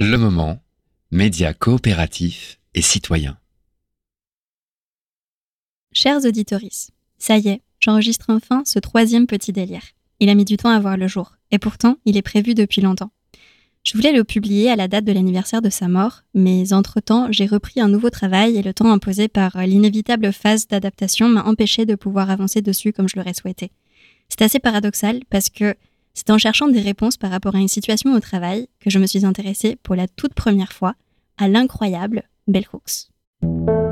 Le moment, médias coopératifs et citoyens. Chers auditoris, ça y est, j'enregistre enfin ce troisième petit délire. Il a mis du temps à voir le jour, et pourtant il est prévu depuis longtemps. Je voulais le publier à la date de l'anniversaire de sa mort, mais entre-temps, j'ai repris un nouveau travail et le temps imposé par l'inévitable phase d'adaptation m'a empêché de pouvoir avancer dessus comme je l'aurais souhaité. C'est assez paradoxal parce que c'est en cherchant des réponses par rapport à une situation au travail que je me suis intéressée pour la toute première fois à l'incroyable Bell Hooks.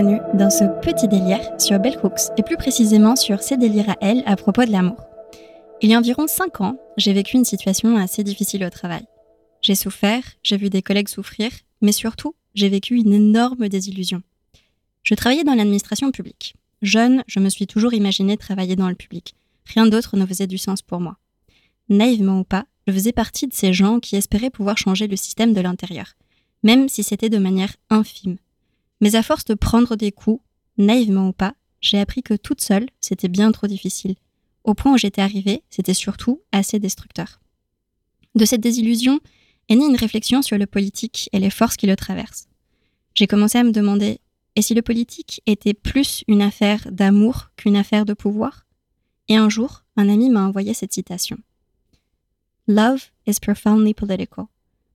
Dans ce petit délire sur Bell Hooks et plus précisément sur ses délires à elle à propos de l'amour. Il y a environ 5 ans, j'ai vécu une situation assez difficile au travail. J'ai souffert, j'ai vu des collègues souffrir, mais surtout, j'ai vécu une énorme désillusion. Je travaillais dans l'administration publique. Jeune, je me suis toujours imaginé travailler dans le public. Rien d'autre ne faisait du sens pour moi. Naïvement ou pas, je faisais partie de ces gens qui espéraient pouvoir changer le système de l'intérieur, même si c'était de manière infime. Mais à force de prendre des coups, naïvement ou pas, j'ai appris que toute seule, c'était bien trop difficile. Au point où j'étais arrivée, c'était surtout assez destructeur. De cette désillusion est née une réflexion sur le politique et les forces qui le traversent. J'ai commencé à me demander et si le politique était plus une affaire d'amour qu'une affaire de pouvoir? Et un jour, un ami m'a envoyé cette citation. Love is profoundly political.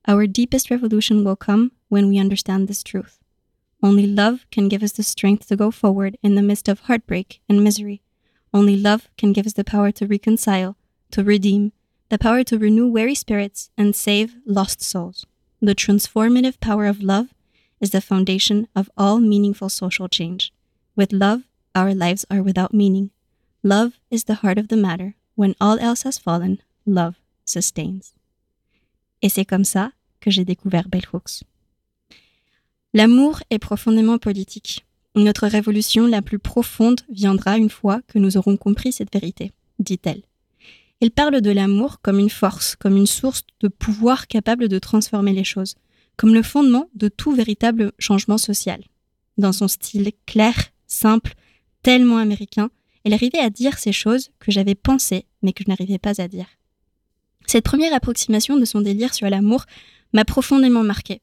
Our deepest revolution will come when we understand this truth. Only love can give us the strength to go forward in the midst of heartbreak and misery. Only love can give us the power to reconcile, to redeem, the power to renew weary spirits and save lost souls. The transformative power of love is the foundation of all meaningful social change. With love, our lives are without meaning. Love is the heart of the matter. When all else has fallen, love sustains. Et c'est comme ça que j'ai découvert Bell Hooks. L'amour est profondément politique. Notre révolution la plus profonde viendra une fois que nous aurons compris cette vérité, dit-elle. Elle parle de l'amour comme une force, comme une source de pouvoir capable de transformer les choses, comme le fondement de tout véritable changement social. Dans son style clair, simple, tellement américain, elle arrivait à dire ces choses que j'avais pensées mais que je n'arrivais pas à dire. Cette première approximation de son délire sur l'amour m'a profondément marquée.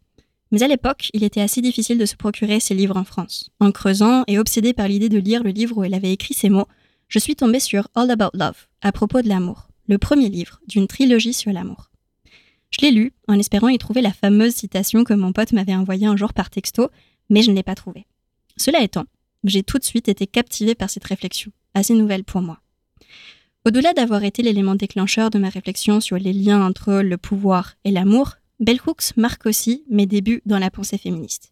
Mais à l'époque, il était assez difficile de se procurer ces livres en France. En creusant et obsédée par l'idée de lire le livre où elle avait écrit ces mots, je suis tombée sur All About Love, à propos de l'amour, le premier livre d'une trilogie sur l'amour. Je l'ai lu en espérant y trouver la fameuse citation que mon pote m'avait envoyée un jour par texto, mais je ne l'ai pas trouvée. Cela étant, j'ai tout de suite été captivée par cette réflexion, assez nouvelle pour moi. Au-delà d'avoir été l'élément déclencheur de ma réflexion sur les liens entre le pouvoir et l'amour, Bell Hooks marque aussi mes débuts dans la pensée féministe.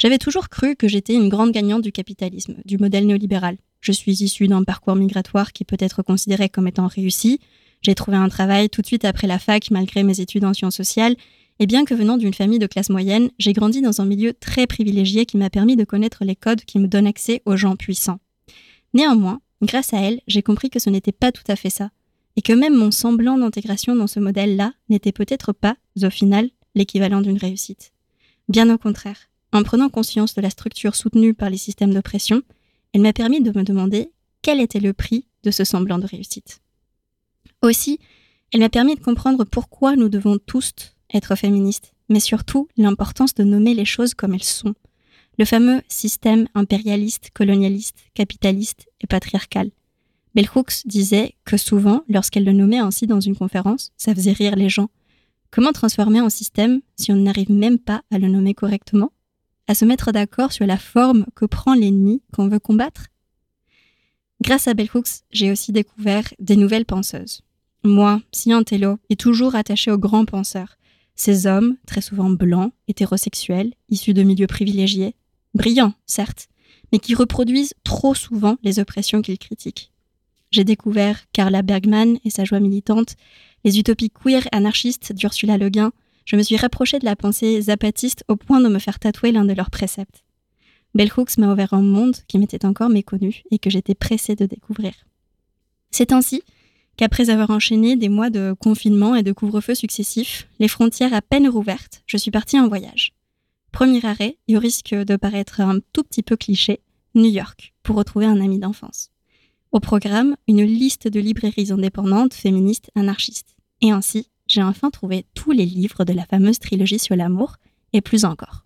J'avais toujours cru que j'étais une grande gagnante du capitalisme, du modèle néolibéral. Je suis issue d'un parcours migratoire qui peut être considéré comme étant réussi. J'ai trouvé un travail tout de suite après la fac malgré mes études en sciences sociales. Et bien que venant d'une famille de classe moyenne, j'ai grandi dans un milieu très privilégié qui m'a permis de connaître les codes qui me donnent accès aux gens puissants. Néanmoins, grâce à elle, j'ai compris que ce n'était pas tout à fait ça, et que même mon semblant d'intégration dans ce modèle-là n'était peut-être pas, au final, l'équivalent d'une réussite. Bien au contraire, en prenant conscience de la structure soutenue par les systèmes d'oppression, elle m'a permis de me demander quel était le prix de ce semblant de réussite. Aussi, elle m'a permis de comprendre pourquoi nous devons tous être féministes, mais surtout l'importance de nommer les choses comme elles sont. Le fameux système impérialiste, colonialiste, capitaliste et patriarcal. Bell Hooks disait que souvent, lorsqu'elle le nommait ainsi dans une conférence, ça faisait rire les gens. Comment transformer un système si on n'arrive même pas à le nommer correctement? À se mettre d'accord sur la forme que prend l'ennemi qu'on veut combattre? Grâce à Bell Hooks, j'ai aussi découvert des nouvelles penseuses. Moi, télo, est toujours attaché aux grands penseurs. Ces hommes, très souvent blancs, hétérosexuels, issus de milieux privilégiés, brillants, certes, mais qui reproduisent trop souvent les oppressions qu'ils critiquent. J'ai découvert Carla Bergman et sa joie militante, les utopies queer anarchistes d'Ursula Le Guin. Je me suis rapprochée de la pensée zapatiste au point de me faire tatouer l'un de leurs préceptes. Bell Hooks m'a ouvert un monde qui m'était encore méconnu et que j'étais pressée de découvrir. C'est ainsi qu'après avoir enchaîné des mois de confinement et de couvre-feu successifs, les frontières à peine rouvertes, je suis partie en voyage. Premier arrêt, et au risque de paraître un tout petit peu cliché, New York, pour retrouver un ami d'enfance. Au programme, une liste de librairies indépendantes, féministes, anarchistes. Et ainsi, j'ai enfin trouvé tous les livres de la fameuse trilogie sur l'amour, et plus encore.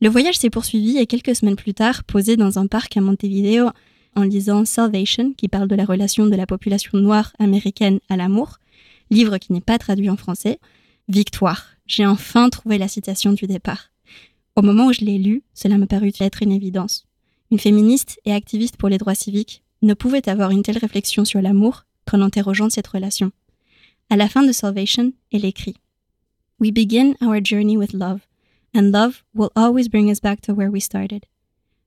Le voyage s'est poursuivi et quelques semaines plus tard, posé dans un parc à Montevideo, en lisant Salvation, qui parle de la relation de la population noire américaine à l'amour, livre qui n'est pas traduit en français, Victoire, j'ai enfin trouvé la citation du départ. Au moment où je l'ai lu, cela me parut être une évidence. Une féministe et activiste pour les droits civiques ne pouvait avoir une telle réflexion sur l'amour qu'en interrogeant cette relation. À la fin de Salvation, elle écrit We begin our journey with love, and love will always bring us back to where we started.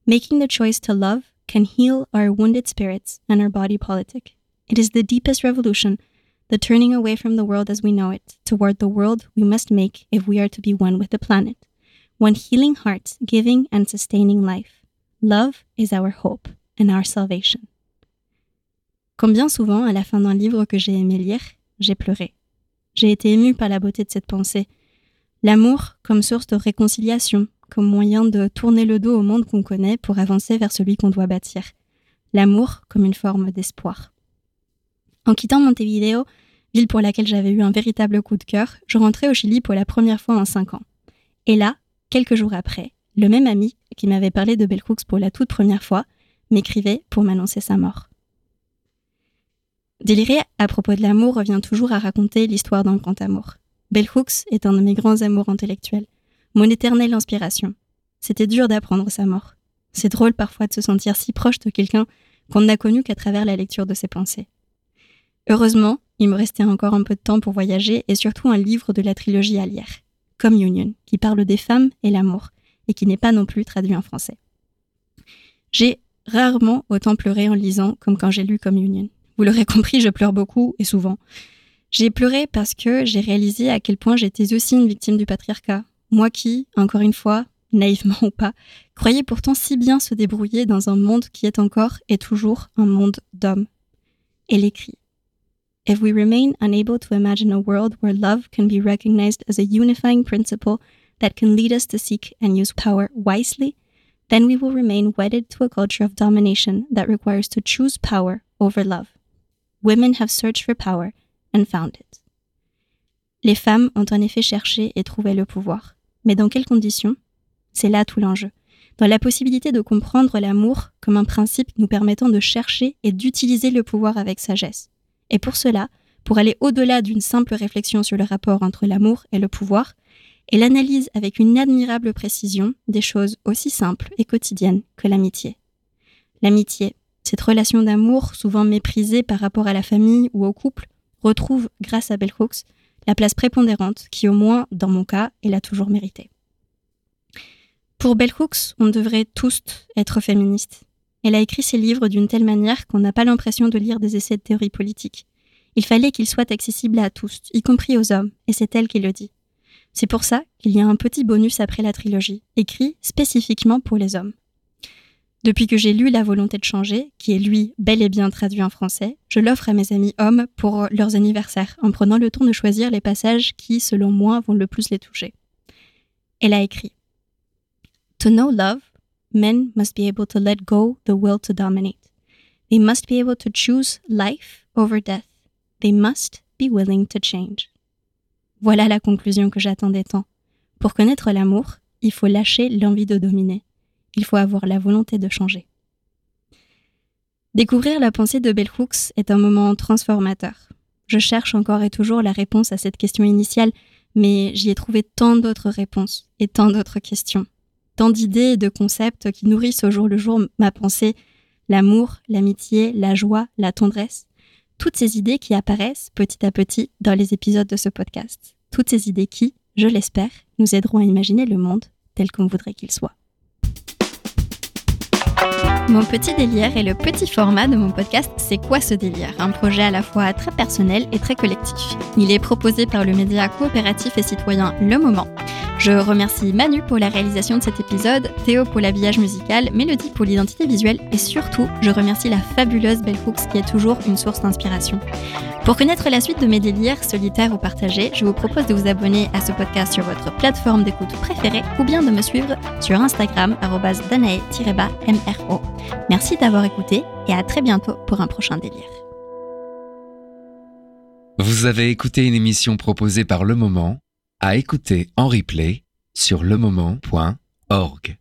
Making the choice to love can heal our wounded spirits and our body politic. It is the deepest revolution, the turning away from the world as we know it toward the world we must make if we are to be one with the planet. One healing heart, giving and sustaining life. Love is our hope and our salvation. Combien souvent, à la fin d'un livre que j'ai aimé lire, j'ai pleuré. J'ai été émue par la beauté de cette pensée. L'amour comme source de réconciliation, comme moyen de tourner le dos au monde qu'on connaît pour avancer vers celui qu'on doit bâtir. L'amour comme une forme d'espoir. En quittant Montevideo, ville pour laquelle j'avais eu un véritable coup de cœur, je rentrais au Chili pour la première fois en cinq ans. Et là, quelques jours après, le même ami qui m'avait parlé de Bell pour la toute première fois m'écrivait pour m'annoncer sa mort. Délirer à propos de l'amour revient toujours à raconter l'histoire d'un grand amour. Bell Hooks est un de mes grands amours intellectuels mon éternelle inspiration. C'était dur d'apprendre sa mort. C'est drôle parfois de se sentir si proche de quelqu'un qu'on n'a connu qu'à travers la lecture de ses pensées. Heureusement, il me restait encore un peu de temps pour voyager et surtout un livre de la trilogie à lire, Communion, qui parle des femmes et l'amour, et qui n'est pas non plus traduit en français. J'ai rarement autant pleuré en lisant comme quand j'ai lu Communion. Vous l'aurez compris, je pleure beaucoup et souvent. J'ai pleuré parce que j'ai réalisé à quel point j'étais aussi une victime du patriarcat, moi qui, encore une fois, naïvement ou pas, croyais pourtant si bien se débrouiller dans un monde qui est encore et toujours un monde d'hommes. Elle écrit If we remain unable to imagine a world where love can be recognized as a unifying principle that can lead us to seek and use power wisely, then we will remain wedded to a culture of domination that requires to choose power over love. Women have searched for power and found it. Les femmes ont en effet cherché et trouvé le pouvoir. Mais dans quelles conditions? C'est là tout l'enjeu. Dans la possibilité de comprendre l'amour comme un principe nous permettant de chercher et d'utiliser le pouvoir avec sagesse. Et pour cela, pour aller au-delà d'une simple réflexion sur le rapport entre l'amour et le pouvoir, elle analyse avec une admirable précision des choses aussi simples et quotidiennes que l'amitié. L'amitié, cette relation d'amour souvent méprisée par rapport à la famille ou au couple, retrouve, grâce à Bell Hooks, la place prépondérante qui, au moins dans mon cas, elle a toujours mérité. Pour Bell Hooks, on devrait tous être féministes. Elle a écrit ses livres d'une telle manière qu'on n'a pas l'impression de lire des essais de théorie politique. Il fallait qu'ils soient accessibles à tous, y compris aux hommes, et c'est elle qui le dit. C'est pour ça qu'il y a un petit bonus après la trilogie, écrit spécifiquement pour les hommes. Depuis que j'ai lu La volonté de changer, qui est lui bel et bien traduit en français, je l'offre à mes amis hommes pour leurs anniversaires, en prenant le temps de choisir les passages qui, selon moi, vont le plus les toucher. Elle a écrit To know love, men must be able to let go the will to dominate. They must be able to choose life over death. They must be willing to change. Voilà la conclusion que j'attendais tant. Pour connaître l'amour, il faut lâcher l'envie de dominer il faut avoir la volonté de changer. Découvrir la pensée de Bell Hooks est un moment transformateur. Je cherche encore et toujours la réponse à cette question initiale, mais j'y ai trouvé tant d'autres réponses et tant d'autres questions, tant d'idées et de concepts qui nourrissent au jour le jour ma pensée, l'amour, l'amitié, la joie, la tendresse, toutes ces idées qui apparaissent petit à petit dans les épisodes de ce podcast, toutes ces idées qui, je l'espère, nous aideront à imaginer le monde tel qu'on voudrait qu'il soit. Mon petit délire est le petit format de mon podcast C'est quoi ce délire? Un projet à la fois très personnel et très collectif. Il est proposé par le média coopératif et citoyen Le Moment. Je remercie Manu pour la réalisation de cet épisode, Théo pour l'habillage musical, Mélodie pour l'identité visuelle et surtout, je remercie la fabuleuse Belle Hooks qui est toujours une source d'inspiration. Pour connaître la suite de mes délires, solitaires ou partagés, je vous propose de vous abonner à ce podcast sur votre plateforme d'écoute préférée ou bien de me suivre sur Instagram danae-mro. Merci d'avoir écouté et à très bientôt pour un prochain délire. Vous avez écouté une émission proposée par Le Moment, à écouter en replay sur lemoment.org.